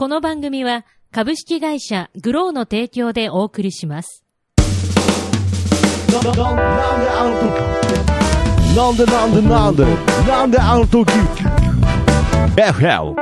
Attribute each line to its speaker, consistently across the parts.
Speaker 1: この番組は株式会社グローの提供でお送りします。
Speaker 2: なんでなんでなんでなんであの時 FL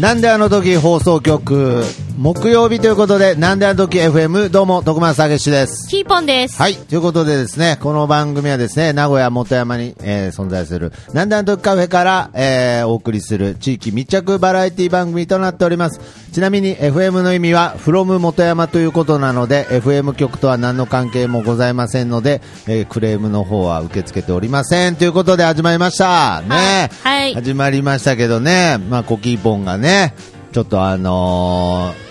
Speaker 3: なんであの時放送局、木曜日ということで、なんであの時 FM、どうも、徳松たけしです。
Speaker 1: キーポンです。
Speaker 3: はい。ということでですね、この番組はですね、名古屋元山に、えー存在する、なんであの時カフェから、えーお送りする地域密着バラエティ番組となっております。ちなみに FM の意味は、from 元山ということなので、FM 局とは何の関係もございませんので、えークレームの方は受け付けておりません。ということで始まりました。ね。
Speaker 1: はい
Speaker 3: 始まりましたけどね、まあ、コキーポンがね、ちょっとあのー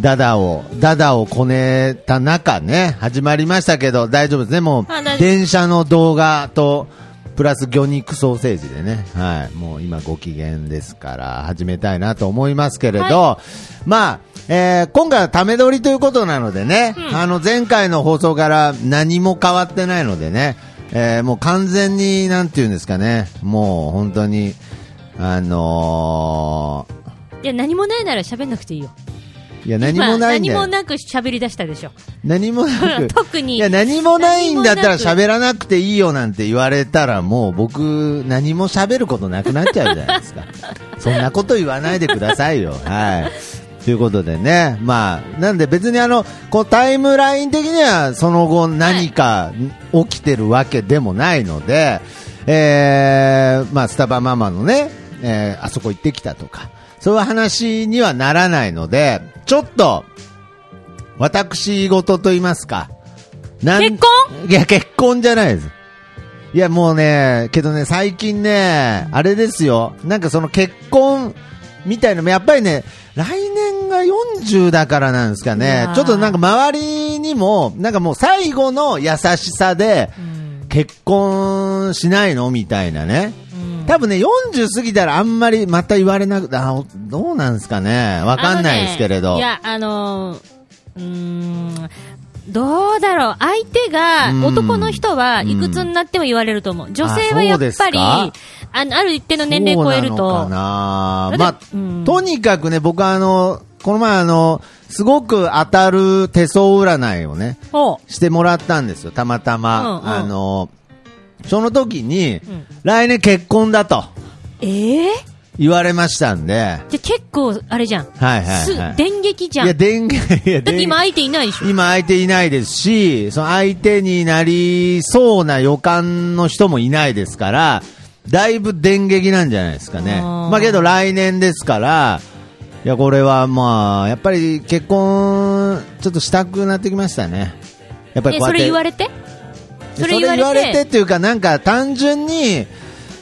Speaker 3: ダダを、ダダをこねた中ね、始まりましたけど、大丈夫ですね。もう電車の動画と、プラス魚肉ソーセージでね、はい、もう今ご機嫌ですから、始めたいなと思いますけれど、まあ、えー今回はため撮りということなのでね、あの、前回の放送から何も変わってないのでね、えーもう完全に、なんていうんですかね、もう本当に、あの
Speaker 1: いや、何もないなら喋んなくていいよ。
Speaker 3: ーいや、何もないんだよ。
Speaker 1: 今何もなく喋り出したでしょ。
Speaker 3: 何もなく。
Speaker 1: 特に
Speaker 3: いや、何もないんだったら喋らなくていいよなんて言われたらもう僕、何も喋ることなくなっちゃうじゃないですか。そんなこと言わないでくださいよ。はい。ということでね。まあ、なんで別にあの、こうタイムライン的にはその後何か起きてるわけでもないので、えー、まあスタバママのね、えーあそこ行ってきたとか、そういう話にはならないので、ちょっと、私事と言いますか。なん
Speaker 1: 結
Speaker 3: いや、結婚じゃないです。いや、もうね、けどね、最近ね、あれですよ。なんかその結婚みたいなのも、やっぱりね、来年が40だからなんですか
Speaker 1: う
Speaker 3: ねちょっとなんか周りにも、なんかもう最後の優しさで、結婚しないの？みたいなね。多分ね、40過ぎたらあんまりまた言われなくあ、おどうなんですかね。わかんないですけれど。
Speaker 1: ねいや、あのーうーん、どうだろう。相手が
Speaker 3: う、ん
Speaker 1: 男の人はいくつになっても言われると思う。女性はやっぱり、
Speaker 3: あ
Speaker 1: あの、ある一定の年齢超えると
Speaker 3: まあ、とにかくね、僕はあの、この前あの、すごく当たる手相占いをね、
Speaker 1: ほ
Speaker 3: してもらったんですよ、たまたま。
Speaker 1: うんうん
Speaker 3: あの、その時に、
Speaker 1: ん
Speaker 3: 来年結婚だと
Speaker 1: う。ええ
Speaker 3: 言われましたんで、
Speaker 1: じゃ、結構、あれじゃん。
Speaker 3: はいはいはい
Speaker 1: す電撃じゃん。
Speaker 3: いや、
Speaker 1: だ
Speaker 3: 電源、いや、電
Speaker 1: って今相手いないでしょ。
Speaker 3: 今相手いないですし、その相手になりそうな予感の人もいないですから、だいぶ電撃なんじゃないですかね。
Speaker 1: あー
Speaker 3: まあけど来年ですから、いや、これはまあ、やっぱり結婚、ちょっとしたくなってきましたね。やっぱり
Speaker 1: え、
Speaker 3: こうやって。
Speaker 1: それ言われて？
Speaker 3: それ言われてっていうか、なんか単純に、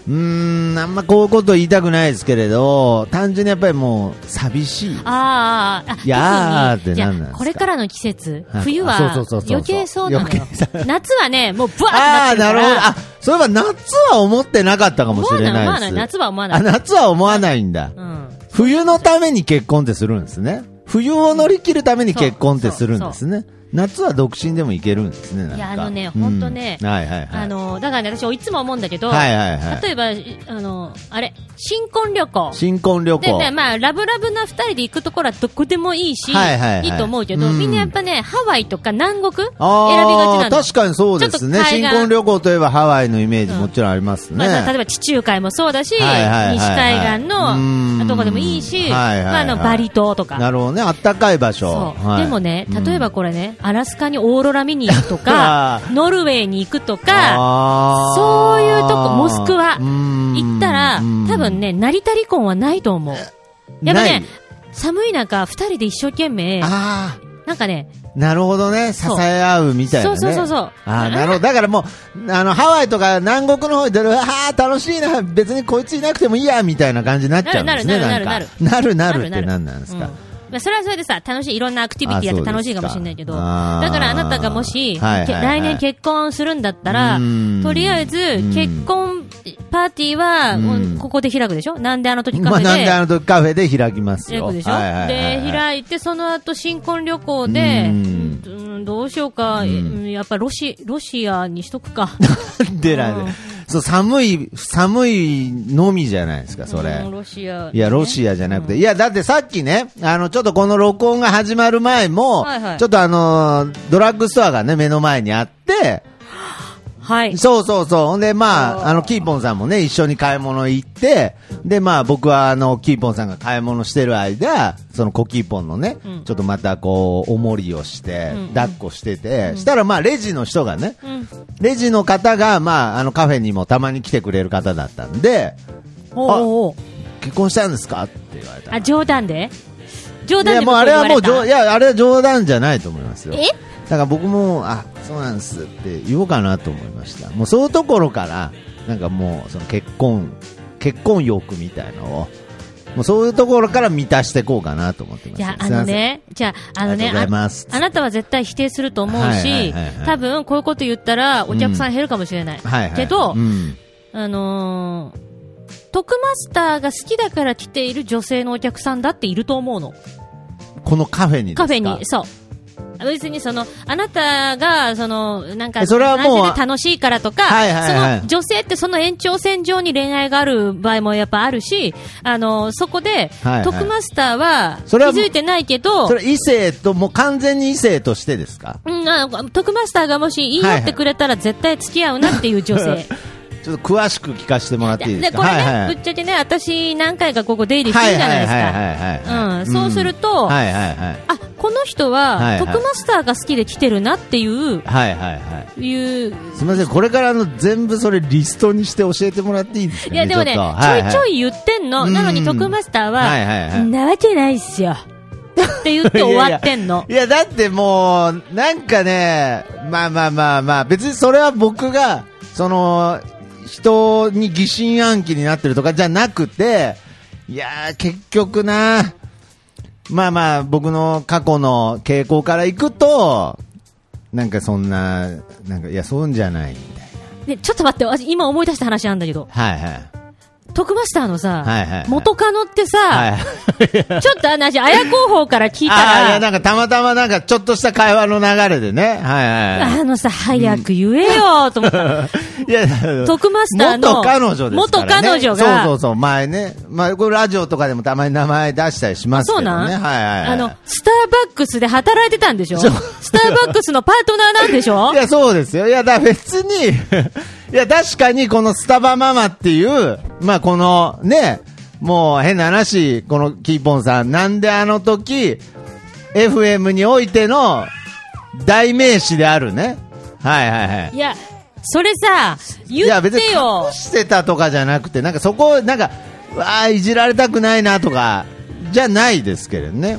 Speaker 3: うーん、あんまこういうこと言いたくないですけれど、単純にやっぱりもう、寂しい。
Speaker 1: あーあー、あ、
Speaker 3: いやーって何なんですか？
Speaker 1: これからの季節、
Speaker 3: はい
Speaker 1: 冬は
Speaker 3: そうそうそうそう
Speaker 1: 余計そうなのよ。夏はね、もうブワー
Speaker 3: ああー、
Speaker 1: ってなるから。
Speaker 3: なるほど。あ、そういえば夏は思ってなかったかもしれないです。
Speaker 1: 夏は思わない
Speaker 3: あ、夏は思わないんだ。
Speaker 1: うん。
Speaker 3: 冬のために結婚ってするんですね。冬を乗り切るために結婚ってするんですね。夏は独身でもいけるんですね。
Speaker 1: いやあのね
Speaker 3: うん
Speaker 1: ほんとね
Speaker 3: はいはいはい。
Speaker 1: あの、だからね、私いつも思うんだけど、
Speaker 3: はいはいはい
Speaker 1: 例えば、あの、あれ、新婚旅行。
Speaker 3: 新婚旅
Speaker 1: で、
Speaker 3: 行。
Speaker 1: でまあ、ラブラブな二人で行くところはどこでもいいし、
Speaker 3: はいはいはい
Speaker 1: いと思うけど、
Speaker 3: うん
Speaker 1: みんなやっぱね、ハワイとか南国選びがちなの。
Speaker 3: 確かにそうですね。新婚旅行といえばハワイのイメージもちろんありますね。
Speaker 1: まあ、例えば地中海もそうだし、西海岸
Speaker 3: うん
Speaker 1: のとこでもいいし、まあ、あのバリ島とか。
Speaker 3: なるほどね。あったかい場所。
Speaker 1: でもね、
Speaker 3: うん
Speaker 1: 例えばこれね、アラスカにオーロラ見に行くとか
Speaker 3: あ、
Speaker 1: ノルウェーに行くとか、そういうとこ、モスクワ
Speaker 3: うん。
Speaker 1: 行ったら、
Speaker 3: うん。
Speaker 1: 多分ね、成田離婚はないと思う。やっぱね、寒い中、二人で一生懸命、
Speaker 3: あ
Speaker 1: なんかね、
Speaker 3: あ、なるほどね。支え合うみたいなね。
Speaker 1: そうそうそうそう。
Speaker 3: ああ、なるほど。だからもう、あの、ハワイとか南国の方で、ああ、楽しいな、別にこいついなくてもいいや、みたいな感じになっちゃうんですね。
Speaker 1: なるなる
Speaker 3: んか。なるなる。って
Speaker 1: なる
Speaker 3: 何なんですか。
Speaker 1: うんまあ、それはそれでさ、楽しい、いろんなアクティビティやって楽しいかもしれないけど、だからあなたがもし、
Speaker 3: はいはいはい。
Speaker 1: け来年結婚するんだったら
Speaker 3: うん、
Speaker 1: とりあえず
Speaker 3: うん
Speaker 1: 結婚パーティーは、
Speaker 3: うん。
Speaker 1: ここで開くでしょ？なんであの時カ
Speaker 3: まあ、
Speaker 1: フェで？
Speaker 3: なんであの時カフェで開きます。よ。
Speaker 1: 開くでしょ、
Speaker 3: はいはい
Speaker 1: で、開いて、その後新婚旅行で、どうしようか、
Speaker 3: ん。
Speaker 1: やっぱロシ、ロシアにしとくか。
Speaker 3: でなんで、そう、寒い、寒いのみじゃないですか、それ。
Speaker 1: うんロシア、
Speaker 3: いや、ロシアじゃなくて、いや、だってさっきね、あの、ちょっとこの録音が始まる前も、
Speaker 1: はいはい。
Speaker 3: ちょっとあの、ドラッグストアがね、目の前にあって、
Speaker 1: はい。
Speaker 3: そうそうそう。ほんで、ま
Speaker 1: あー
Speaker 3: あ、あの、キーポンさんもね、一緒に買い物行って、で、まあ、僕は、あの、キーポンさんが買い物してる間、そのコキーポンのね、
Speaker 1: うん
Speaker 3: ちょっとまたこう、おもりをして
Speaker 1: うん、
Speaker 3: 抱っこしてて、したら、まあ、レジの人がね、
Speaker 1: うん。
Speaker 3: レジの方が、まあ、あの、カフェにもたまに来てくれる方だったんで、
Speaker 1: おうお
Speaker 3: 結婚したんですかって言われた。
Speaker 1: あ、冗談で？冗
Speaker 3: いや、
Speaker 1: 談で
Speaker 3: もうあれはもういや、あれは冗談じゃないと思いますよ。
Speaker 1: え？
Speaker 3: だから僕も、あ、そうなんですって言おうかなと思いました。もうそういうところから、なんかもう、その結婚、結婚欲みたいのを、もうそういうところから満たしていこうかなと思ってます。
Speaker 1: いや、あのね、じゃあ、あのね、
Speaker 3: あ
Speaker 1: なたは絶対否定すると思うし多分こういうこと言ったらお客さん減るかもしれない。
Speaker 3: はいはい。
Speaker 1: けど
Speaker 3: う、ん。
Speaker 1: あのー、徳マスターが好きだから来ている女性のお客さんだっていると思うの。
Speaker 3: このカフェに
Speaker 1: カフェに、そう。別にその、あなたが、その、なんか、
Speaker 3: えそれは
Speaker 1: 楽しいからとか、
Speaker 3: はいはいはい。
Speaker 1: その女性ってその延長線上に恋愛がある場合もやっぱあるし、あの、そこで、
Speaker 3: はいはい。
Speaker 1: 徳マスターは気づいてないけど、
Speaker 3: それ異性と、もう完全に異性としてですか？
Speaker 1: うん、あ徳マスターがもし言い寄ってくれたら絶対付き合うなっていう女性。
Speaker 3: ちょっと詳しく聞かせてもらっていいですか？
Speaker 1: これね、
Speaker 3: はいはい。
Speaker 1: ぶっちゃけね、私何回かここ出入りしてるじゃないですか。
Speaker 3: はいはいはいはいはい
Speaker 1: うんそうすると
Speaker 3: はいはいはい。
Speaker 1: あ、この人は、
Speaker 3: はいはい。
Speaker 1: 徳マスターが好きで来てるなっていう、
Speaker 3: はいはいはい。
Speaker 1: いう、
Speaker 3: すみません、これからあの全部それリストにして教えてもらっていいですか、ね、
Speaker 1: いやでもね、ち
Speaker 3: ょっと。
Speaker 1: ょいちょい言ってんの。
Speaker 3: うん。
Speaker 1: なのに徳マスターは、
Speaker 3: はいはいはい。
Speaker 1: んなわけないっすよ。って言って終わってんの。
Speaker 3: いやだってもう、なんかね、まあまあまあまあ、別にそれは僕が、その、人に疑心暗鬼になってるとかじゃなくて、いやー、結局な、まあまあ、僕の過去の傾向からいくと、なんかそんな、なんか、いや、そううんじゃないみたい
Speaker 1: ね、ちょっと待って、私今思い出した話なんだけど、
Speaker 3: な。はいはい。
Speaker 1: 徳マスターのさ、
Speaker 3: はいはいはい
Speaker 1: 元カノってさ、
Speaker 3: はい。
Speaker 1: ちょっと話、綾候補から聞いた
Speaker 3: ああ、いや、
Speaker 1: ら、
Speaker 3: なんかたまたまなんかちょっとした会話の流れでね。はいはいはい。
Speaker 1: あのさ、早く言えよと思った。
Speaker 3: いや、
Speaker 1: 徳マスターの
Speaker 3: 元彼女ですね。
Speaker 1: 元彼女が
Speaker 3: そうそうそう、前ね。まあ、これラジオとかでもたまに名前出したりしますけどね。
Speaker 1: そうなん、
Speaker 3: はいはいはい。
Speaker 1: あの、スターバックスで働いてたんでしょ？スターバックスのパートナーなんでしょ？
Speaker 3: いや、そうですよ。いや、だ別に、いや、確かにこのスタバママっていう、まあ、このね、もう変な話、このキーポンさん、なんであの時、FM においての代名詞であるね。はいはいはい。
Speaker 1: いや、それさ、
Speaker 3: いや別に
Speaker 1: 言ってよ
Speaker 3: 隠。してたとかじゃなくて、なんかそこ、なんか、わあ、いじられたくないなとか、じゃないですけれどね。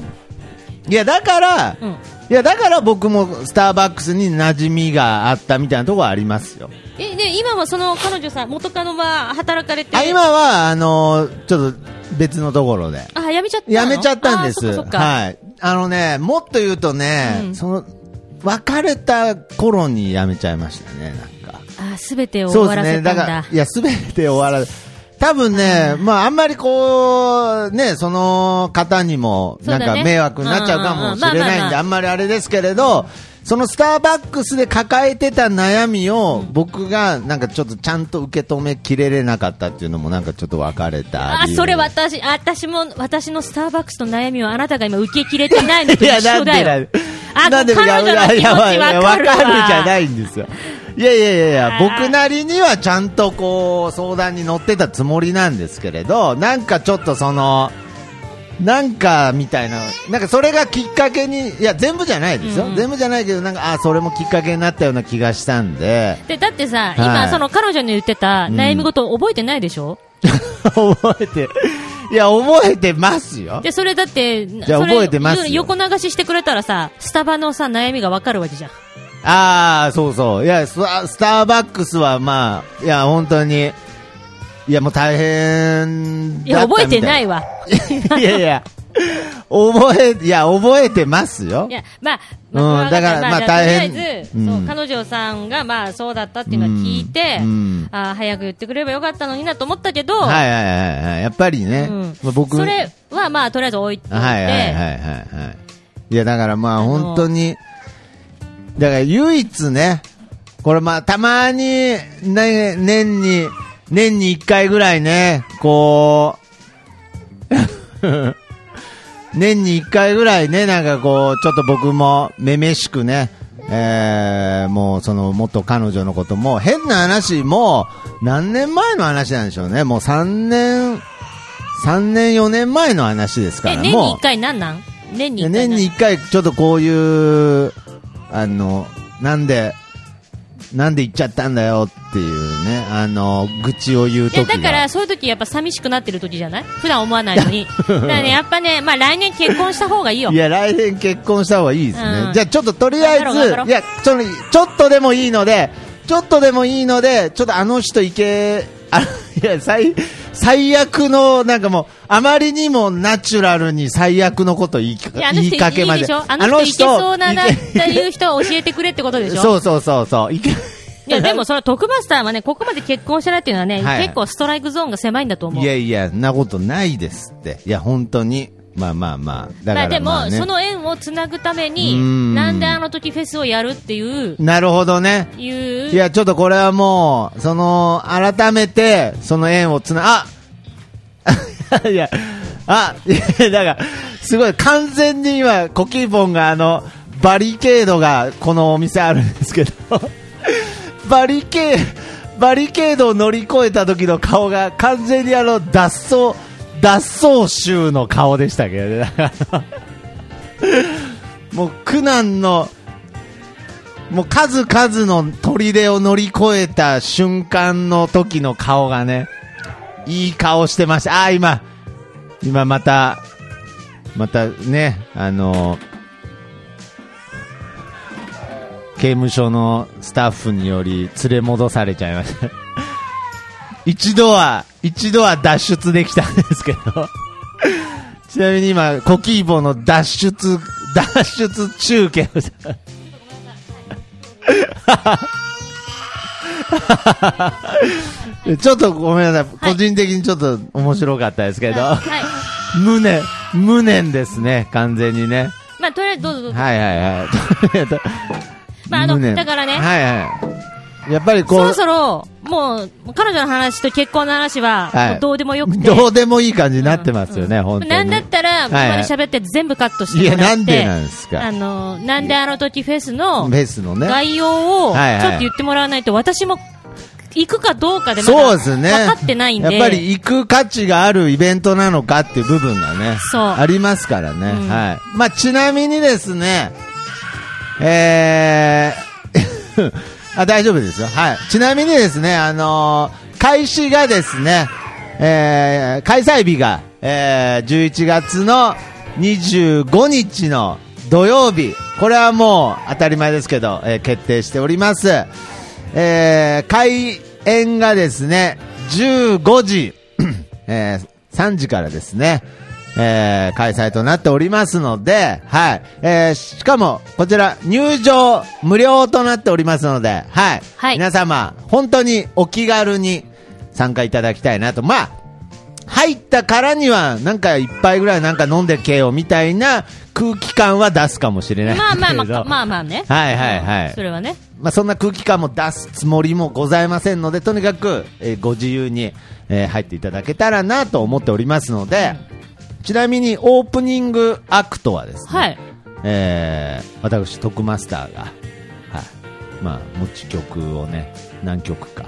Speaker 3: いや、だから、
Speaker 1: うん
Speaker 3: いや、だから僕もスターバックスに馴染みがあったみたいなところはありますよ。
Speaker 1: え、で、今もその彼女さん、元カノは働かれて
Speaker 3: あ、今は、あのちょっと別のところで。
Speaker 1: あ、やめちゃったの？
Speaker 3: やめちゃったんです。はい。あのね、もっと言うとね、
Speaker 1: うん
Speaker 3: その、別れた頃にやめちゃいましたね、なんか。
Speaker 1: あ、すべて。終わらせたんだ。
Speaker 3: だから、いや、すべて終わら多分ね、まあ、あんまりこう、ね、その方にも、なんか迷惑になっちゃうかもしれないんで、
Speaker 1: あ
Speaker 3: んまりあれですけれど、そのスターバックスで抱えてた悩みを、僕がなんかちょっとちゃんと受け止めきれれなかったっていうのもなんかちょっと別れた
Speaker 1: あそれ私、あ私も、私のスターバックスの悩みをあなたが今受けきれてないのと
Speaker 3: いや、
Speaker 1: 一緒だよ。あ
Speaker 3: なんで
Speaker 1: 彼女の気持ち
Speaker 3: いやいや
Speaker 1: わかる
Speaker 3: じゃないんですよ。いやいやいやいや僕なりにはちゃんとこう、相談に乗ってたつもりなんですけれど、なんかちょっとその、なんかみたいな、なんかそれがきっかけに、いや、全部じゃないですよ。
Speaker 1: うんうん
Speaker 3: 全部じゃないけど、なんか、あ、それもきっかけになったような気がしたんで、
Speaker 1: で、だってさ、
Speaker 3: はい
Speaker 1: 今、その彼女に言ってた悩み事覚えてないでしょ、
Speaker 3: 覚えて、いや、覚えてますよ。
Speaker 1: で、それだって、
Speaker 3: じゃ覚えてますよ
Speaker 1: 横流ししてくれたらさ、スタバのさ、悩みがわかるわけじゃん。
Speaker 3: ああ、そうそう。いや、ススターバックスはまあ、いや、本当に、いや、もう大変
Speaker 1: いや、覚えてないいわ。
Speaker 3: いやいや、覚え、いや、覚えてますよ
Speaker 1: い。や、まあ、
Speaker 3: うん
Speaker 1: まあ、
Speaker 3: だからまあ大変
Speaker 1: とりあえず、
Speaker 3: うん
Speaker 1: そう、彼女さんが、まあ、そうだったっていうのは聞いて、
Speaker 3: うんうん
Speaker 1: あー早く言ってくれればよかったのになと思ったけど、
Speaker 3: はいはいはいはい。やっぱりね、
Speaker 1: うん
Speaker 3: まあ僕、
Speaker 1: それは、まあ、とりあえず置いて、
Speaker 3: はいはいはいはいはい。いや、だからまあ本当に、だから唯一ね、これまあたまに、ね、年に、年に一回ぐらいね、こう、年に一回ぐらいね、なんかこう、ちょっと僕もめめしくね、えー、もうその元彼女のことも、変な話、もう何年前の話なんでしょうね。もう3年、3年4年前の話ですか
Speaker 1: え、
Speaker 3: ら、
Speaker 1: 年に
Speaker 3: もう
Speaker 1: 一。回なんなん？年に
Speaker 3: いや
Speaker 1: 一回なん
Speaker 3: 年に一回、ちょっとこういう、あの、なんで、なんで行っちゃったんだよっていうね、あの、愚痴を言う
Speaker 1: いや
Speaker 3: ときが。
Speaker 1: だからそういう時やっぱ寂しくなってる時じゃない？普段思わないのに。だからね、やっぱね、まあ来年結婚した方がいいよ
Speaker 3: い。や、来年結婚した方がいいですね。
Speaker 1: うん
Speaker 3: じゃあちょっととりあえず、いや、ちょっと、ちょっとでもいいので、ちょっとでもいいので、ちょっとあの人いけ、あ、いや、最、最悪の、なんかもう、あまりにもナチュラルに最悪のこと言い言
Speaker 1: 人
Speaker 3: いかけまで。
Speaker 1: あの人いけそうななっ
Speaker 3: いけ
Speaker 1: ていう人を教えてくれってことでしょ？
Speaker 3: そうそうそうそう。いけ
Speaker 1: いや、でもその特マスターはね、ここまで結婚してないっていうのはね、
Speaker 3: はい
Speaker 1: 結構ストライクゾーンが狭いんだと思う。
Speaker 3: いやいや、んなことないですって。いや、本当に。まあまあまあ。だから
Speaker 1: まあでも、
Speaker 3: ね
Speaker 1: その縁をつなぐために、
Speaker 3: ん
Speaker 1: なんであの時フェスをやるっていう、
Speaker 3: なるほどね。
Speaker 1: いう、
Speaker 3: いや、ちょっとこれはもう、その、改めて、その縁をつな、あ いや、あ、いや、だから、すごい、完全に今、コキーポンが、あの、バリケードが、このお店あるんですけど、バリケー、バリケードを乗り越えた時の顔が、完全にあの、脱走、脱走衆の顔でしたけどね。もう、苦難の、もう数々の砦を乗り越えた瞬間の時の顔がね、いい顔してました。あー、今、今また、またね、あの、刑務所のスタッフにより連れ戻されちゃいました。一度は、一度は脱出できたんですけど、ちなみに今、コキーボの脱出、脱出中継をした。ちょっとごめんなさい、
Speaker 1: はい
Speaker 3: 個人的にちょっと面白かったですけど、
Speaker 1: はい。
Speaker 3: 無念、無念ですね、完全にね。
Speaker 1: まあ、とりあえずどうぞどうぞ。
Speaker 3: はいはいはい。
Speaker 1: まああのだからね
Speaker 3: はいはい。やっぱりこう、
Speaker 1: そろそろ、もう、彼女の話と結婚の話は、
Speaker 3: はい
Speaker 1: もうどうでもよくて。
Speaker 3: どうでもいい感じになってますよね、本当に。
Speaker 1: なんだったら、ここ
Speaker 3: はい
Speaker 1: まで喋って全部カットして
Speaker 3: いや、
Speaker 1: もらって。
Speaker 3: なんでなんですか。
Speaker 1: あの、なんであの時フェスの
Speaker 3: フェスのね。
Speaker 1: 概要を、ちょ
Speaker 3: はいはい
Speaker 1: っと言ってもらわないと、私も、行くかどうかでまだ
Speaker 3: そうですね。
Speaker 1: 分かってないんで。
Speaker 3: やっぱり行く価値があるイベントなのかっていう部分がね、
Speaker 1: そう
Speaker 3: ありますからね。
Speaker 1: うん
Speaker 3: はい。まあ、ちなみにですね、えー、あ、大丈夫ですよ。はい。ちなみにですね、あのー開始がですね、えー、開催日が、えー、11月の25日の土曜日。これはもう当たり前ですけど、えー決定しております。えー、開演がですね、15時、えー3時からですね、えー開催となっておりますので、はい。えーしかも、こちら、入場無料となっておりますので、はい。
Speaker 1: はい
Speaker 3: 皆様、本当にお気軽に参加いただきたいなと。まあ、入ったからには、なんか一杯ぐらいなんか飲んでけよみたいな空気感は出すかもしれないけれど。
Speaker 1: まあまあまあ、まあまあね。
Speaker 3: はいはいはい
Speaker 1: それはね。
Speaker 3: まあ、そんな空気感も出すつもりもございませんので、とにかく、えーご自由に、えー入っていただけたらなと思っておりますので、ちなみにオープニングアクトはですね、
Speaker 1: はい。
Speaker 3: えー私、徳マスターが、はい、まあ、持ち曲をね、何曲か。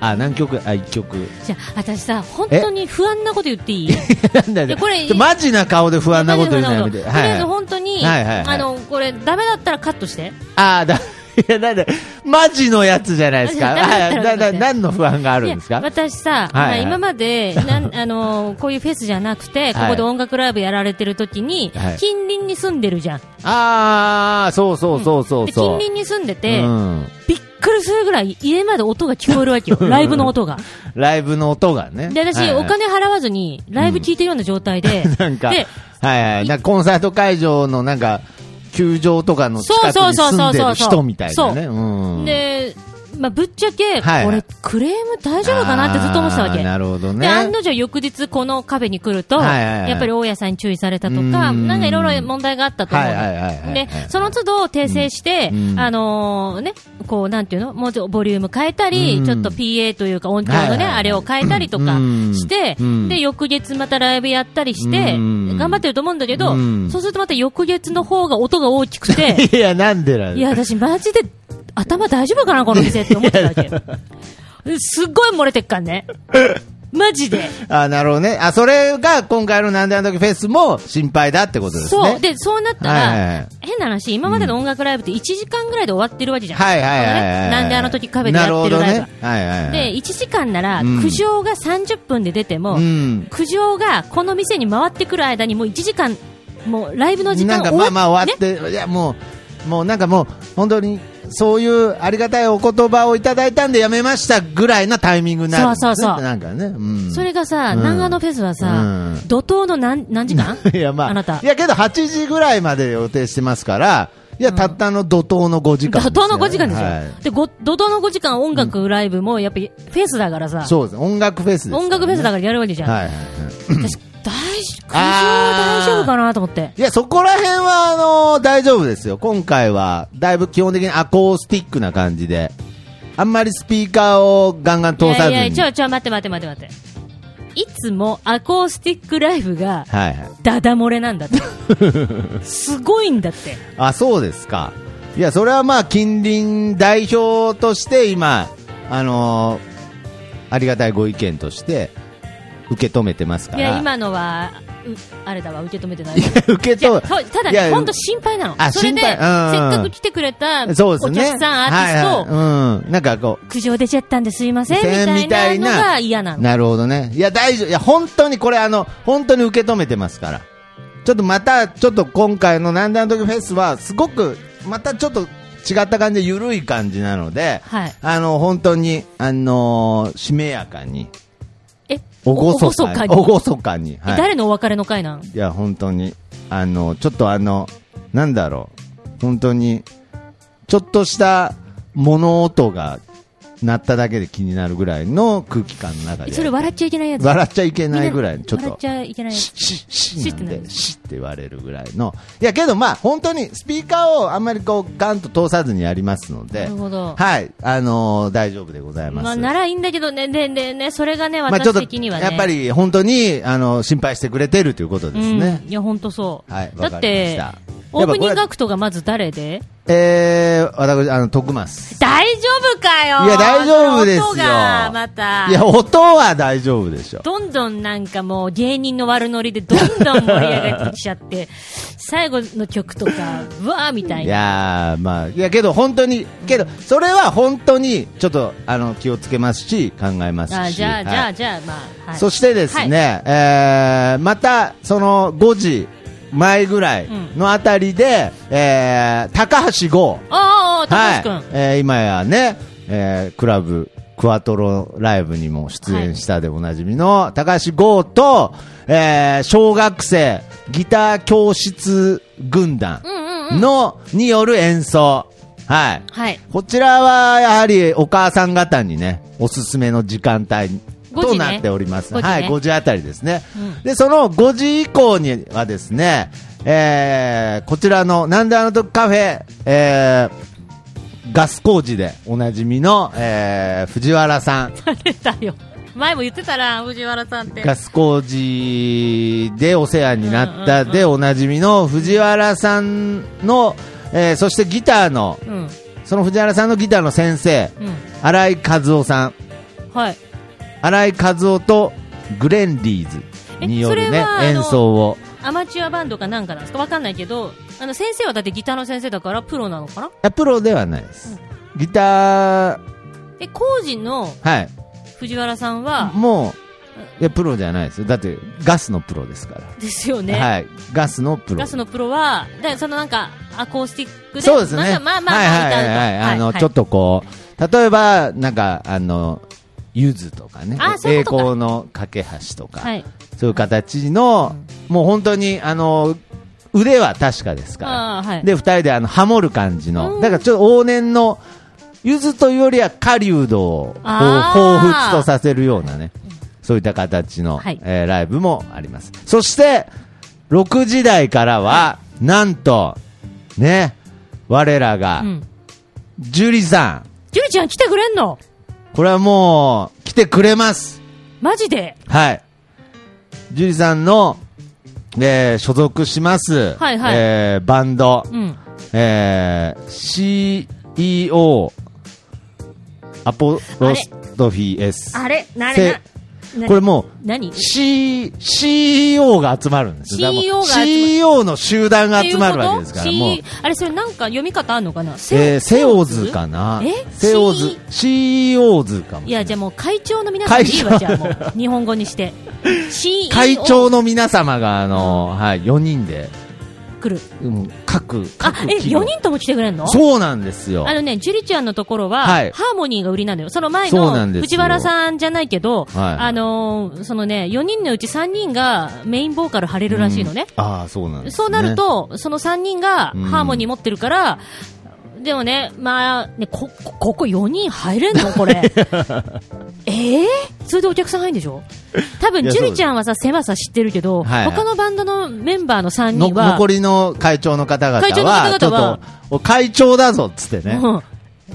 Speaker 3: あ、何曲、あ、1曲。
Speaker 1: じゃあ、私さ、本当に不安なこと言っていい？
Speaker 3: なんだよ
Speaker 1: いやこれ
Speaker 3: マジな顔で不安なこと言うのやめて。
Speaker 1: とりあえず
Speaker 3: はい。
Speaker 1: 本当に、
Speaker 3: はいはいはい
Speaker 1: あの、これ、ダメだったらカットして。
Speaker 3: あーだ、いや、なんで、マジのやつじゃないですか。
Speaker 1: マジだ
Speaker 3: はい。だ、だ、
Speaker 1: だったら
Speaker 3: 何の不安があるんですか？
Speaker 1: 私さ、まあ
Speaker 3: はい
Speaker 1: 今まで、なん あのこういうフェスじゃなくて、ここで音楽ライブやられてる時に、
Speaker 3: はい
Speaker 1: 近隣に住んでるじゃん。
Speaker 3: ああ、そうそうそうそうそう。
Speaker 1: 隣に住んでて、
Speaker 3: うん。
Speaker 1: びっくりするぐらい家まで音が聞こえるわけよ。ライブの音が。
Speaker 3: ライブの音がね。
Speaker 1: で、私、
Speaker 3: はいはい
Speaker 1: お金払わずに、ライブ聞いてるような状態で、
Speaker 3: なんか、
Speaker 1: で、
Speaker 3: はいはい。なんかコンサート会場のなんか、球場とかの近くに住んでる人みたいなね。
Speaker 1: で、まあ、ぶっちゃけ、
Speaker 3: はい。
Speaker 1: これ、クレーム大丈夫かなってずっと思ってたわけ。
Speaker 3: なるほどね。
Speaker 1: で、案の定翌日このカフェに来ると、
Speaker 3: はいはいはい。
Speaker 1: やっぱり大家さんに注意されたとか、
Speaker 3: うん。
Speaker 1: なんかいろいろ問題があったと思う。で、その都度訂正して、
Speaker 3: うん。
Speaker 1: あのーね、こう、なんていうの？もうちょっとボリューム変えたり、
Speaker 3: うん。
Speaker 1: ちょっと PA というか音響のね、
Speaker 3: はいはいはい。
Speaker 1: あれを変えたりとか
Speaker 3: うん。
Speaker 1: して、
Speaker 3: うん。
Speaker 1: で、翌月またライブやったりして、
Speaker 3: うん。
Speaker 1: 頑張ってると思うんだけど、
Speaker 3: うん。
Speaker 1: そうするとまた翌月の方が音が大きくて、
Speaker 3: いや、なんでなん
Speaker 1: いや、私マジで頭大丈夫かな、この店って思ってたわけ。すっごい漏れてっからね。マジで。
Speaker 3: あ、なるほどね。あ、それが今回のなんであの時フェスも心配だってことですね。
Speaker 1: そう。で、そうなったら、
Speaker 3: はいはいはい
Speaker 1: 変な話、今までの音楽ライブって1時間ぐらいで終わってるわけじゃん。
Speaker 3: はいはいはいはい
Speaker 1: なんであの時カフェでやってるライブは。
Speaker 3: なるほどね。はいはいはい。
Speaker 1: で、1時間なら、
Speaker 3: うん
Speaker 1: 苦情が30分で出ても、
Speaker 3: うん。
Speaker 1: 苦情がこの店に回ってくる間にもう1時間、もうライブの時間
Speaker 3: なんか
Speaker 1: 終わ
Speaker 3: まあまあ終わ
Speaker 1: ね
Speaker 3: って、いやもう、もうなんかもう、本当に、そういうありがたいお言葉をいただいたんでやめましたぐらいなタイミングになるんですね。
Speaker 1: そうそうそう
Speaker 3: なんかね。うん。
Speaker 1: それがさ、
Speaker 3: うん
Speaker 1: 長野フェスはさ、
Speaker 3: うん
Speaker 1: 怒涛の何何時間？
Speaker 3: いやまあ、
Speaker 1: あなた
Speaker 3: いやけど8時ぐらいまで予定してますから、いや、たったの怒涛の5時間
Speaker 1: 怒
Speaker 3: ですよ。
Speaker 1: 涛の5時間ですよ。
Speaker 3: はい
Speaker 1: で、ご怒涛の5時間音楽ライブも、やっぱりフェスだからさ、
Speaker 3: そうです。音楽フェスですね、
Speaker 1: 音楽フェスだからやるわけじゃん。
Speaker 3: はいはいはい。
Speaker 1: 私、大大丈夫かなと思って。
Speaker 3: いや、そこら辺は、あの大丈夫ですよ。今回は、だいぶ基本的にアコースティックな感じで、あんまりスピーカーをガンガン通さずに。
Speaker 1: いやいや、ちょ、ちょ、待って待って待って待って。いつもアコースティックライブが、
Speaker 3: はいはい。
Speaker 1: ダダ漏れなんだって。すごいんだって。
Speaker 3: あ、そうですか。いや、それはまあ、近隣代表として今、あのーありがたいご意見として、受け止めてますから。
Speaker 1: いや、今のは、うあれだわ、受け止めてない
Speaker 3: いや受け止
Speaker 1: そうただ本当心配なの。
Speaker 3: あ
Speaker 1: それで、せっかく来てくれた、お。客さん、アーティスト、
Speaker 3: はいはい、うん。なんかこう、
Speaker 1: 苦情出ちゃったんですいません、みたいなのが嫌なの。
Speaker 3: なるほどね。いや、大丈夫。いや、本当にこれあの、本当に受け止めてますから。ちょっとまた、ちょっと今回のなんであの時フェスは、すごく、またちょっと違った感じで緩い感じなので、
Speaker 1: はい。
Speaker 3: あの、本当に、あのーしめやかに、
Speaker 1: え、
Speaker 3: おごそかに、
Speaker 1: おごそかに。
Speaker 3: はい。
Speaker 1: 誰のお別れの会なん？
Speaker 3: いや、本当に、あの、ちょっとあの、なんだろう、本当に、ちょっとした物音が鳴っただけで気になるぐらいの空気感の中で。
Speaker 1: それ笑っちゃいけないやつ？
Speaker 3: 笑っちゃいけないぐらい、ちょっと
Speaker 1: 笑っち、ゃいけないや
Speaker 3: し、
Speaker 1: つ。
Speaker 3: し、しなんで、
Speaker 1: しって何
Speaker 3: しって言われるぐらいの。いや、けどまあ、本当にスピーカーをあんまりこう、ガンと通さずにやりますので
Speaker 1: なる、ほど。
Speaker 3: はい、あのー大丈夫でございます。
Speaker 1: まあ、ならいいんだけどね、で、で、ね、それがね、私的にはね。
Speaker 3: やっぱり本当に、あの、心配してくれてるということですね。
Speaker 1: うん、いや、ほんとそう。
Speaker 3: はい、
Speaker 1: だっ
Speaker 3: わかりまし
Speaker 1: て
Speaker 3: た、
Speaker 1: オープニングアクトがまず誰で？
Speaker 3: えー、私、あの、徳松。
Speaker 1: 大丈夫かよ
Speaker 3: いや大丈夫ですよ
Speaker 1: 音が、また。
Speaker 3: いや、音は大丈夫でしょ。
Speaker 1: どんどんなんかもう芸人の悪ノリでどんどん盛り上がってきちゃって、最後の曲とか、うわーみたい
Speaker 3: い
Speaker 1: な。
Speaker 3: やー、まあ、いや、けど本当に、けど、それは本当に、ちょっと、あの、気をつけますし、考えますし。
Speaker 1: あじゃあ、
Speaker 3: はい
Speaker 1: じゃあ、じゃあ、まあ、はい。
Speaker 3: そしてですね、えーまた、その5時前ぐらいのあたりで、えー高橋剛。
Speaker 1: ああ、高橋くん。
Speaker 3: はいえー今やね、えークラブ、クワトロライブにも出演したでおなじみの、高橋剛と、えー小学生ギター教室軍団
Speaker 1: うんうんうん。
Speaker 3: の、による演奏。はい。
Speaker 1: はい。
Speaker 3: こちらは、やはり、お母さん方にね、おすすめの時間帯
Speaker 1: 5時ね
Speaker 3: となっております。
Speaker 1: 5時ね
Speaker 3: はい、5時あたりですね。
Speaker 1: うん
Speaker 3: で、その5時以降にはですね、えー、こちらの、なんであの時カフェ、えー、ガス工事でおなじみの、えー、藤原さん。
Speaker 1: 前も言ってたら、藤原さんって。
Speaker 3: ガス工事でお世話になった
Speaker 1: うんうんうん
Speaker 3: でおなじみの藤原さんの、えー、そしてギターの、
Speaker 1: うん。うん。
Speaker 3: その藤原さんのギターの先生、新井和夫さん。
Speaker 1: はい。
Speaker 3: 新井和夫とグレンリーズによるね演奏を。
Speaker 1: アマチュアバンドかなんかなんですか？わかんないけど、あの、先生はだってギターの先生だからプロなのかな？い
Speaker 3: やプロではないです、ギター
Speaker 1: え、工事の
Speaker 3: はい。
Speaker 1: 藤原さんは、
Speaker 3: もういやプロじゃないですよ。だってガスのプロですから、
Speaker 1: ですよね。
Speaker 3: はい。ガスのプロ。
Speaker 1: ガスのプロは、でそのなんか、アコースティックで、
Speaker 3: そうですね。
Speaker 1: まあまあまあ
Speaker 3: はいはいはい、あの、ちょっとこう例えば、なんか、あの、ゆずとかね。栄光の架け橋とか、
Speaker 1: はい。
Speaker 3: そういう形の、もう本当に、あの、腕は確かですから。
Speaker 1: はい。
Speaker 3: で、二人であの、ハモる感じの、
Speaker 1: うん。
Speaker 3: だからちょっと往年の、ゆずというよりは狩人を彷彿とさせるようなね、そういった形の、
Speaker 1: はい。
Speaker 3: えーライブもあります。そして、6時台からは、なんと、ね、我らが
Speaker 1: う、ん。
Speaker 3: ジュリさん、
Speaker 1: ジュリちゃん来てくれんの？
Speaker 3: これはもう、来てくれます。
Speaker 1: マジで？
Speaker 3: はい。ジュリさんの、えー所属します、
Speaker 1: はいはい。
Speaker 3: えーバンド、
Speaker 1: うん。
Speaker 3: えー CEO アポロストフィー S
Speaker 1: あれ？な
Speaker 3: せ
Speaker 1: れ？な、
Speaker 3: これもう
Speaker 1: 何
Speaker 3: ？C CEO が集まるんですよ。
Speaker 1: CEO が
Speaker 3: CEO の集団が集まるわけですからもう、
Speaker 1: あれ、それなんか読み方あんのかな？
Speaker 3: えーセオズ？かな？
Speaker 1: え？
Speaker 3: セオズ CEO ズかも
Speaker 1: い。や、じゃあもう会長の皆さんでいいわ、じゃあもう。日本語にして。CEO
Speaker 3: 会長の皆様があの、はい、4人で、
Speaker 1: 来る。
Speaker 3: うん、各
Speaker 1: あ
Speaker 3: 各、
Speaker 1: え、
Speaker 3: 企業
Speaker 1: 4人とも来てくれんの？
Speaker 3: そうなんですよ。
Speaker 1: あのね、ジュリちゃんのところは、
Speaker 3: はい。
Speaker 1: ハーモニーが売りなのよ。その前の藤原さんじゃないけど、
Speaker 3: はい。
Speaker 1: あのーそのね、4人のうち3人がメインボーカル張れるらしいのね。
Speaker 3: うん。ああそうなんね、
Speaker 1: そうなると、その3人が
Speaker 3: うん。
Speaker 1: ハーモニー持ってるから、でもね、まあ、ね、こ、こここ4人入れんの？これ。ええそれでお客さん入るんでしょ？多分、
Speaker 3: いや
Speaker 1: ジュリちゃんはさ、狭さ知ってるけど、
Speaker 3: はいはい。
Speaker 1: 他のバンドのメンバーの3
Speaker 3: の
Speaker 1: 人は、
Speaker 3: 残りの会長の方々は、
Speaker 1: 会長の方々は。
Speaker 3: ちょっと、お会長だぞっつってね、
Speaker 1: うん。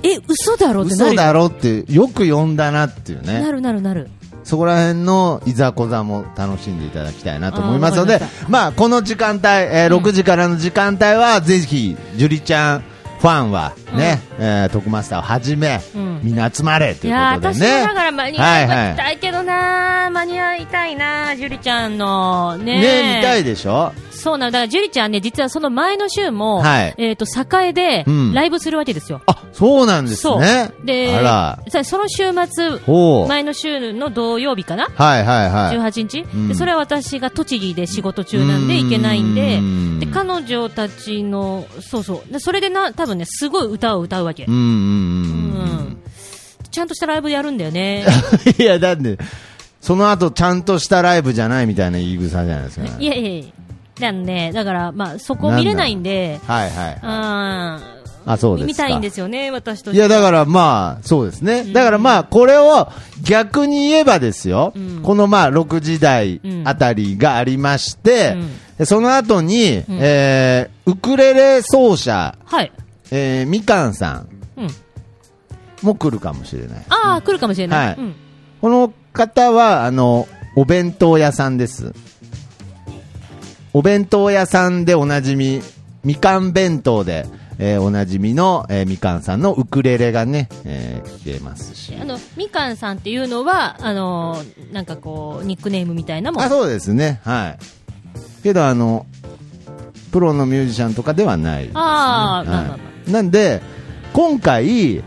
Speaker 1: え、嘘だろってなる？
Speaker 3: 嘘だろって、よく呼んだなっていうね、
Speaker 1: なるなるなる。
Speaker 3: そこら辺のいざこざも楽しんでいただきたいなと思いますので
Speaker 1: あま
Speaker 3: あ、この時間帯、えー
Speaker 1: うん
Speaker 3: 6時からの時間帯は、ぜひ、ジュリちゃんファンはね、えー徳マスターをはじめ、
Speaker 1: うん。
Speaker 3: みんな集まれということでね。
Speaker 1: 私もだから間に合
Speaker 3: はいはい。
Speaker 1: いたいけどな、間に合いたいな、ジュリちゃんの。ね。
Speaker 3: ね、見たいでしょ？
Speaker 1: そうなんだ。だからジュリちゃんね、実はその前の週も、
Speaker 3: はい
Speaker 1: えっ、と、栄で
Speaker 3: うん
Speaker 1: ライブするわけですよ。
Speaker 3: あ、そうなんですね。
Speaker 1: で、
Speaker 3: あら。
Speaker 1: さその週末。前の週の土曜日かな、
Speaker 3: はいはいはい。
Speaker 1: 18日、
Speaker 3: うん
Speaker 1: でそれは私が栃木で仕事中なんで行けないんで
Speaker 3: うん
Speaker 1: で彼女たちのそうそうでそれでな多分ねすごい歌を歌うわけ、
Speaker 3: うんうんうんうん。
Speaker 1: うんちゃんとしたライブやるんだよね
Speaker 3: いや、だって、その後ちゃんとしたライブじゃないみたいな言い草じゃないですか。
Speaker 1: いやいやいやだねだからまあそこ見れないんで
Speaker 3: はいはい。
Speaker 1: あ
Speaker 3: あ、そうですか。
Speaker 1: 見たいんですよね私と
Speaker 3: いや、だからまあ、そうですね。だからまあ、これを逆に言えばですよ。
Speaker 1: うん。
Speaker 3: このまあ、6時台あたりがありまして、でその後に、
Speaker 1: ん。
Speaker 3: えー、ウクレレ奏者、
Speaker 1: はい、
Speaker 3: えー、みかんさん
Speaker 1: うん、
Speaker 3: も来るかもしれない。
Speaker 1: ああ来るかもしれない、
Speaker 3: はい。
Speaker 1: うん。
Speaker 3: この方は、あの、お弁当屋さんです。お弁当屋さんでおなじみ、みかん弁当で、えーおなじみの、えーみかんさんのウクレレがね、えー聞けますし。
Speaker 1: あのみかんさんっていうのはあのなんかこうニックネームみたいなもん
Speaker 3: あ、そうですね。はい。けど、あの、プロのミュージシャンとかではないね、
Speaker 1: ああ
Speaker 3: はい。なんで、今回、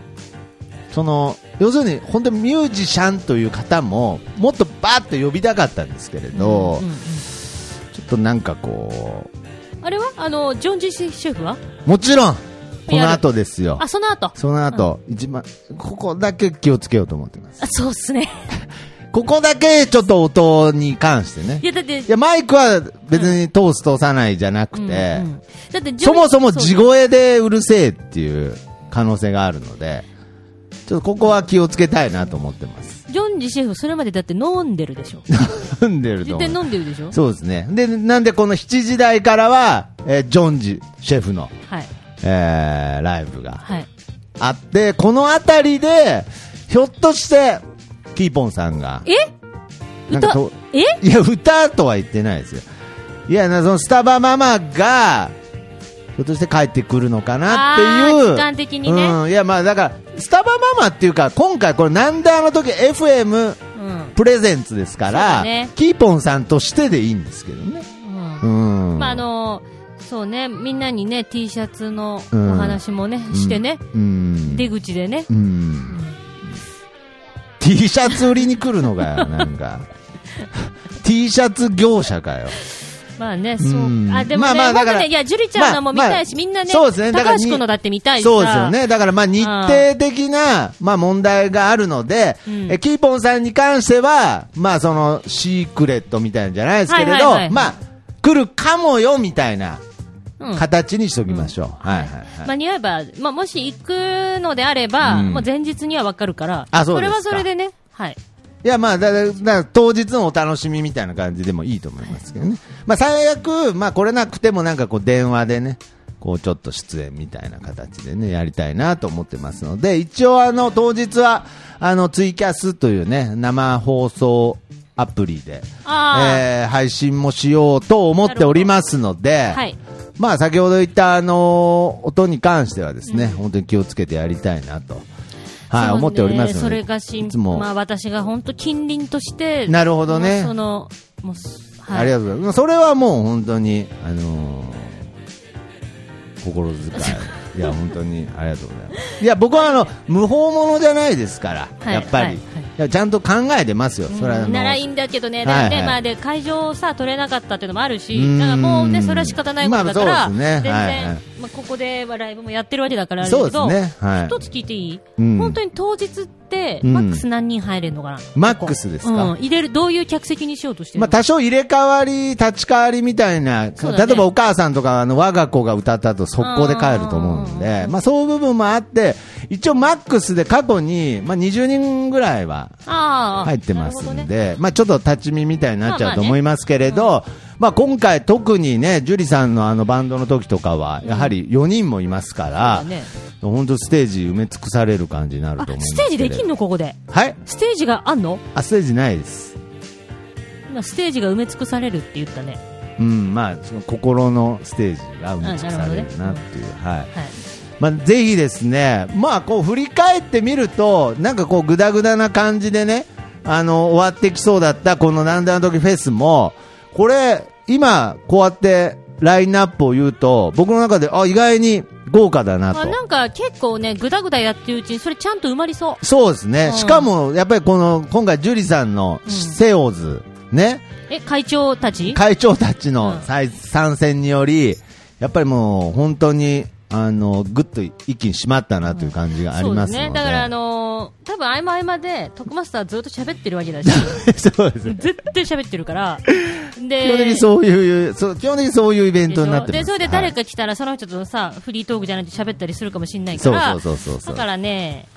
Speaker 3: その、要するに、本当にミュージシャンという方も、もっとバーッと呼びたかったんですけれど、
Speaker 1: うんうんうん
Speaker 3: となんかこ
Speaker 1: あれは？あのジョン・ジシェフは？
Speaker 3: う、もちろん、この後ですよ。
Speaker 1: あ。その後？
Speaker 3: その後、一番、ここだけ気をつけようと思ってます。
Speaker 1: あそうっすね。
Speaker 3: ここだけちょっと音に関してね。
Speaker 1: い。やだって
Speaker 3: いや、マイクは別に通す通さないじゃなくて、
Speaker 1: うんうんだって
Speaker 3: そもそも地声でうるせえっていう可能性があるので、ちょっとここは気をつけたいなと思ってます。
Speaker 1: ジョン・ジシェフそれまでだって飲んでるでしょ
Speaker 3: 飲んでると
Speaker 1: 絶対飲んでるでしょ
Speaker 3: そうですね。で、なんでこの7時台からは、えージョンジシェフの、
Speaker 1: はい
Speaker 3: えーライブが
Speaker 1: はい
Speaker 3: あって、このあたりで、ひょっとして、キーポンさんが、
Speaker 1: え？歌
Speaker 3: なんかと
Speaker 1: え？
Speaker 3: いや、歌とは言ってないですよ。いや、なそのスタバママが、ひょっとして帰ってくるのかなっていう。
Speaker 1: 時間的にね
Speaker 3: うん。いや、まあだから、スタバママっていうか、今回これなんであの時 FM
Speaker 1: うん
Speaker 3: プレゼンツですか
Speaker 1: そう
Speaker 3: ら、
Speaker 1: だね
Speaker 3: キーポンさんとしてでいいんですけどね。
Speaker 1: うん
Speaker 3: うん。
Speaker 1: まああのそうねみんなにね T シャツのお
Speaker 3: うん
Speaker 1: 話もねしてね
Speaker 3: うん。
Speaker 1: 出口でね
Speaker 3: うん。T シャツ売りに来るのかよ、なんか。T シャツ業者かよ。
Speaker 1: まあね、そう
Speaker 3: うん。
Speaker 1: あ、でもね、
Speaker 3: まあまあだから
Speaker 1: 本当ね、いや、ジュリちゃんのも見たいし、
Speaker 3: まあ
Speaker 1: みんなね、
Speaker 3: そうですね
Speaker 1: 高橋君のだって見たい
Speaker 3: そうですよ。ね。だからまあ日程的な、まあ問題があるので、
Speaker 1: うん
Speaker 3: えキーポンさんに関しては、まあそのシークレットみたいなんじゃないですけれど、まあ来るかもよみたいな
Speaker 1: うん
Speaker 3: 形にしときましょう。はいはいはい。
Speaker 1: まあ、似合えば、まあ、もし行くのであれば、
Speaker 3: うん
Speaker 1: もう前日にはわかるから、
Speaker 3: あそうですか
Speaker 1: れはそれでね、はい。
Speaker 3: いや、まあ、だだ当日のお楽しみみたいな感じでもいいと思いますけどね。まあ、最悪、まあ、来れなくてもなんかこう、電話でね、こう、ちょっと出演みたいな形でね、やりたいなと思ってますので、一応、あの、当日は、あの、ツイキャスというね、生放送アプリで、えー配信もしようと思っておりますので、
Speaker 1: はい。
Speaker 3: まあ、先ほど言った、あの、音に関してはですね、本当に気をつけてやりたいなと。はい、思っております。
Speaker 1: それがしん
Speaker 3: いつも、
Speaker 1: まあ、私が本当近隣として、
Speaker 3: なるほどね
Speaker 1: その、もうす、はい。
Speaker 3: ありがとうございます。それはもう本当に、あのー心遣い。いや、本当にありがとうございます。いや、僕はあの、無法者じゃないですから、
Speaker 1: はい
Speaker 3: やっぱり、
Speaker 1: はい。
Speaker 3: ちゃんと考えてますよ。それは
Speaker 1: ならいいんだけどね、
Speaker 3: はいはい
Speaker 1: でまあ、で会場をさ取れなかったっていうのもあるし、
Speaker 3: うん
Speaker 1: だからもうね、それは仕方ないことだから、
Speaker 3: まあそうですね
Speaker 1: 全然、
Speaker 3: はいはい
Speaker 1: まあ、ここではライブもやってるわけだからあれだ
Speaker 3: そう
Speaker 1: けど、
Speaker 3: ですね。はい。
Speaker 1: 一つ聞いていい、
Speaker 3: うん。
Speaker 1: 本当に当日って、
Speaker 3: うん。
Speaker 1: マックス何人入れるのかな、
Speaker 3: マックスですか？
Speaker 1: うん、入れる、どういう客席にしようとして
Speaker 3: まあ、多少入れ替わり、立ち替わりみたいな、
Speaker 1: ね。
Speaker 3: 例えばお母さんとか、あの、我が子が歌った後、速攻で帰ると思うんで、まあ、そういう部分もあって、一応マックスで過去に、まあ、20人ぐらいは
Speaker 1: ああ
Speaker 3: 入ってます
Speaker 1: なるほどね。
Speaker 3: んで、まあちょっと立ち見みたいになっちゃうと
Speaker 1: まあまあね
Speaker 3: 思いますけれど、まあ今回特にね、樹里さんのあのバンドの時とかは、やはり4人もいますから、本当ステージ埋め尽くされる感じになると思います
Speaker 1: あステージできん
Speaker 3: の？
Speaker 1: の、ここで、
Speaker 3: はい。
Speaker 1: ステージがあんの？
Speaker 3: あ、ステージないです。
Speaker 1: 今、ステージが埋め尽くされるって言ったね、
Speaker 3: うん、まあ、その心のステージが埋め尽くされるなっていう、はい。
Speaker 1: はい、
Speaker 3: まあ、ぜひですね、まあ、こう振り返ってみると、なんかこう、ぐだぐだな感じでね、あの、終わってきそうだった、このなんであの時フェスも、これ、今、こうやって、ラインナップを言うと、僕の中で、あ、意外に豪華だなと。
Speaker 1: あなんか結構ね、ぐだぐだやってるうちに、それちゃんと埋まりそう。
Speaker 3: そうですね。
Speaker 1: うん
Speaker 3: しかも、やっぱりこの、今回、ジュリさんの、
Speaker 1: うん
Speaker 3: セオーズ、ね、
Speaker 1: え、会長たち？
Speaker 3: 会長たちの
Speaker 1: うん
Speaker 3: 再参戦により、やっぱりもう、本当に、あの、ぐっと一気に締まったなという感じがありますので。
Speaker 1: そうですね。だからあのー、多分合間合間で、徳マスターずっと喋ってるわけだし、
Speaker 3: そうですね。
Speaker 1: 絶対喋ってるから、で、
Speaker 3: 基本的にそういう、そう基本的にそういうイベントになって。
Speaker 1: で、それで誰
Speaker 3: はい
Speaker 1: か来たら、その人とさ、フリートークじゃなくて喋ったりするかもしれないから、
Speaker 3: そうそうそうそう
Speaker 1: だからね、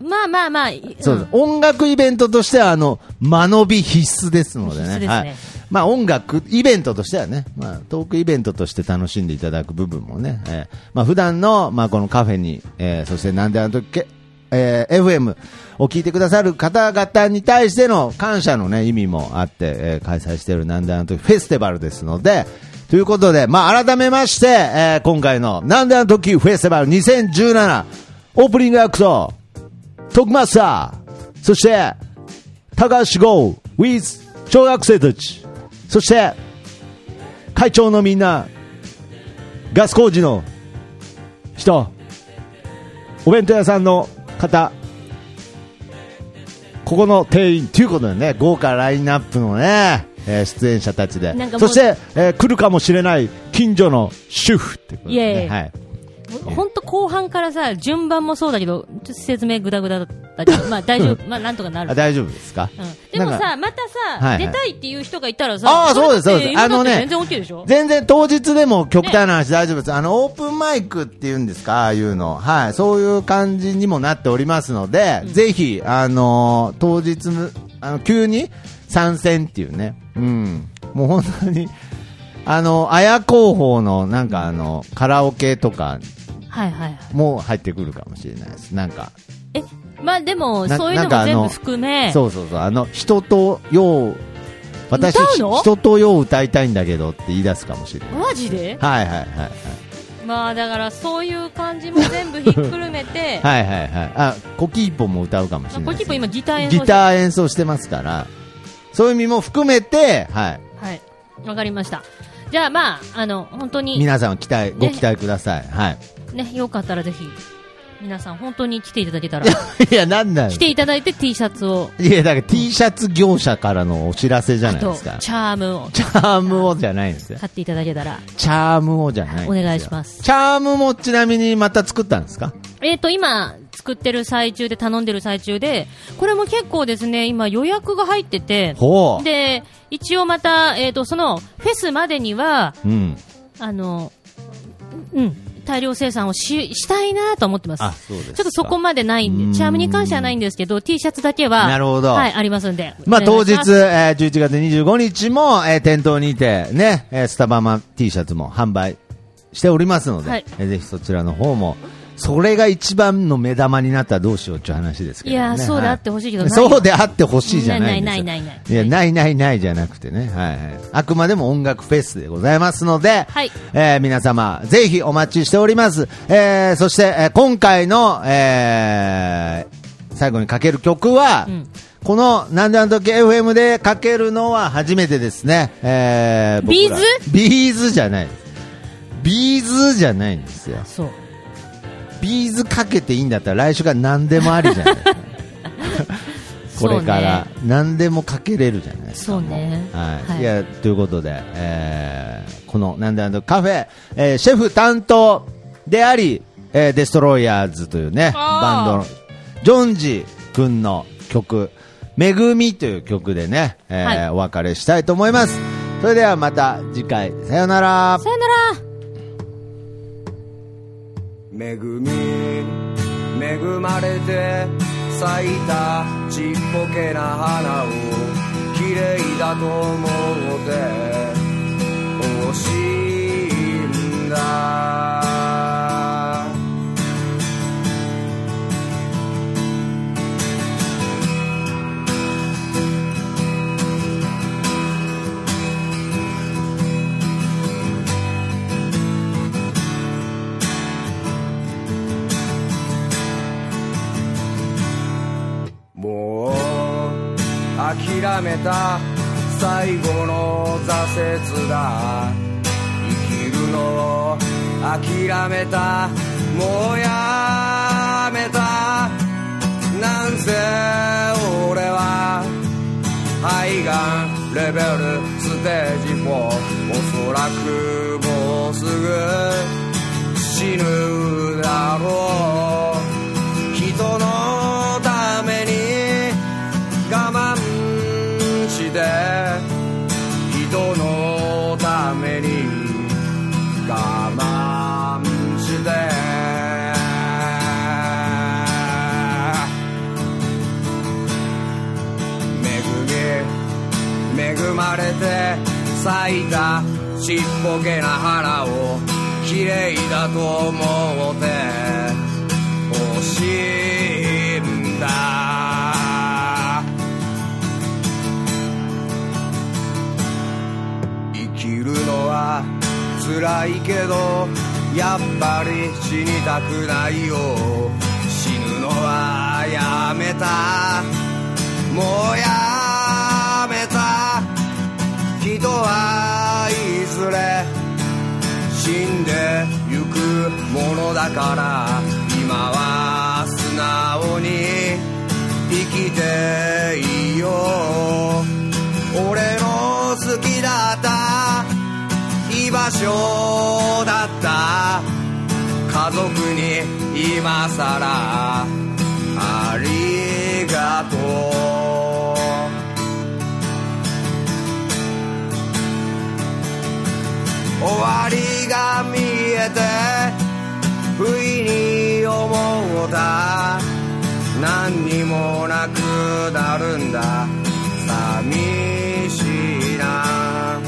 Speaker 1: まあまあまあ、
Speaker 3: そうです。音楽イベントとしては、あの、間延び必須ですのでね。
Speaker 1: ね
Speaker 3: はい。まあ音楽イベントとしてはね、まあトークイベントとして楽しんでいただく部分もね、えーまあ普段の、まあこのカフェに、えーそしてなんであの時け、えー FM を聞いてくださる方々に対しての感謝のね、意味もあって、えー開催しているなんであの時フェスティバルですので、ということで、まあ改めまして、えー今回のなんであの時フェスティバル2017オープニングアクト、徳マスター、そして、高橋剛 with 小学生たち、そして、会長のみんな、ガス工事の人、お弁当屋さんの方、ここの店員ということでね、豪華ラインナップのね、えー出演者たちで。そうして、えー来るかもしれない近所の主婦ってことで、ね、はい。
Speaker 1: 本当後半からさ、順番もそうだけど、ちょっと説明ぐだぐだだったけど、まあ大丈夫、まあなんとかなる
Speaker 3: あ。大丈夫ですか、
Speaker 1: うんでもさ、またさ、
Speaker 3: はいはい
Speaker 1: 出たいっていう人がいたらさ、
Speaker 3: あーそうですそうですあのね
Speaker 1: 全然 OK でしょ？
Speaker 3: 全然当日でも極端な話大丈夫です。あの、オープンマイクっていうんですか、ああいうの。はい。そういう感じにもなっておりますので、ぜひ、あのー当日、あの、急に参戦っていうね。うん。もう本当に、あの、綾広報のなんかあの、カラオケとか
Speaker 1: はいはいはい。
Speaker 3: も入ってくるかもしれないです。なんか、
Speaker 1: え、まあでも、
Speaker 3: な
Speaker 1: そういうのも全部含め、
Speaker 3: そうそうそう、あの、人とよう、私、
Speaker 1: 歌うの？
Speaker 3: 人とよう歌いたいんだけどって言い出すかもしれない。
Speaker 1: マジで？
Speaker 3: はいはいはいはい。
Speaker 1: まあだからそういう感じも全部ひっくるめて、
Speaker 3: はいはいはい。あ、コキーポも歌うかもしれない
Speaker 1: コキポ今ギター演奏
Speaker 3: ギ
Speaker 1: して
Speaker 3: ター演奏してますから、そういう意味も含めて、はい。
Speaker 1: はい。わかりました。じゃあまあ、あの、本当に、
Speaker 3: 皆さん期待、ご
Speaker 1: ね
Speaker 3: 期待ください。はい。
Speaker 1: ね、よかったらぜひ、皆さん本当に来ていただけたら、
Speaker 3: いや、なんなん
Speaker 1: 来ていただいて T シャツを、
Speaker 3: いや、だから T シャツ業者からのお知らせじゃないですか。
Speaker 1: チャームを
Speaker 3: チャームをじゃないんですよ。
Speaker 1: 買っていただけたら、
Speaker 3: チャームをじゃない。
Speaker 1: お願いします
Speaker 3: チャームもちなみにまた作ったんですか？
Speaker 1: えっ、と、今、作ってる最中で、頼んでる最中で、これも結構ですね、今予約が入ってて。で、一応また、えっ、と、その、フェスまでには、
Speaker 3: うん。
Speaker 1: あの、うん、大量生産をし、したいなと思ってます。
Speaker 3: あ、そうですか。
Speaker 1: ちょっとそこまでないんで、チャームに関してはないんですけど、T シャツだけは、
Speaker 3: なるほど
Speaker 1: はい、ありますんで。
Speaker 3: まあ当日、
Speaker 1: お願いします
Speaker 3: えー11月25日も、えー店頭にて、ね、えースタバマ T シャツも販売しておりますので、
Speaker 1: はい
Speaker 3: えーぜひそちらの方も、それが一番の目玉になったらどうしようっていう話ですけどね。
Speaker 1: いやーそうであってほしいけど
Speaker 3: そうであってほしいじゃない。
Speaker 1: ないないないない
Speaker 3: いや、ないないないじゃなくてね。はいはい。あくまでも音楽フェスでございますので、
Speaker 1: はい
Speaker 3: えー皆様、ぜひお待ちしております。えーそして、えー今回の、えー最後にかける曲は、
Speaker 1: うん
Speaker 3: この、なんであの時 FM でかけるのは初めてですね。えー、 B'z？B'z じゃない。 B'z じゃないんですよ。
Speaker 1: そう。
Speaker 3: B'z かけていいんだったら来週から何でもありじゃない。ですか。これから何でもかけれるじゃないですか。
Speaker 1: そうね。
Speaker 3: はい、
Speaker 1: はい。
Speaker 3: い、やということで、えーこのなんであのカフェ、えーシェフ担当であり、えーデストロイヤーズというねバンドのジョンジ君の曲「めぐみ」という曲でね、えー
Speaker 1: はい。
Speaker 3: お別れしたいと思います。それではまた次回。さよなら。
Speaker 1: さよなら
Speaker 4: 恵み。恵まれて咲いたちっぽけな花を綺麗だと思って欲しいんだ。めた。最後の挫折だ生きるのを諦めた。もうやめた。なんせ俺は肺がんレベルステージ4おそらくもうすぐ死ぬだろう。て咲いたちっぽけな花を綺麗だと思って欲しいんだ。生きるのは辛いけどやっぱり死にたくないよ。死ぬのはやめた。もうやめた人はいずれ死んでゆくものだから今は素直に生きていいよ俺の好きだった居場所だった。家族に今さらありがとう。終わりが見えて不意に思った。何にもなくなるんだ。寂しいな。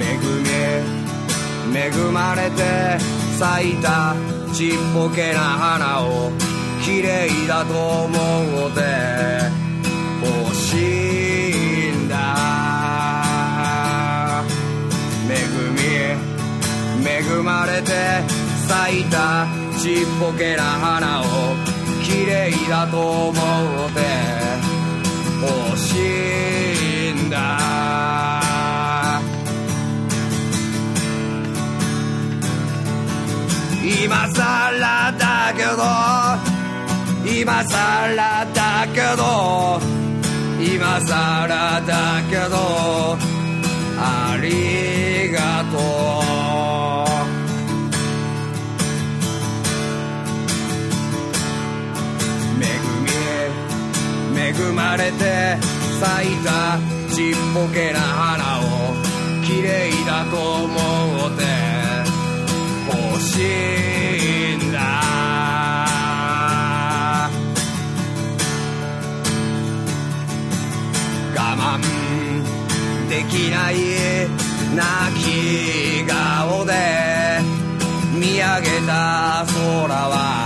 Speaker 4: 恵み恵まれて咲いたちっぽけな花を綺麗だと思って欲しい生まれて咲いたちっぽけな花を綺麗だと思って欲しいんだ。今さらだけど今さらだけど今さらだけどありがとう。まれて咲いたちっぽけな花を綺麗だと思って欲しいんだ。我慢できない泣き顔で見上げた空は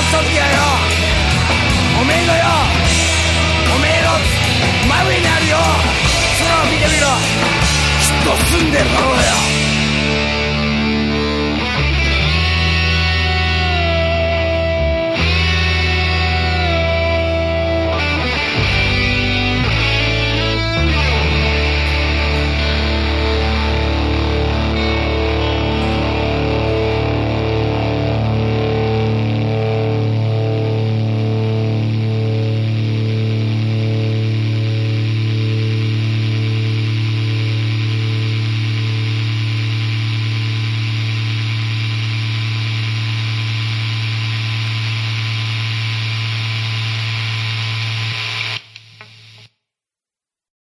Speaker 4: ンソよ。おめえのよ。おめえの真上にあるよ。空を見てみろ。きっと住んでるだろうよ。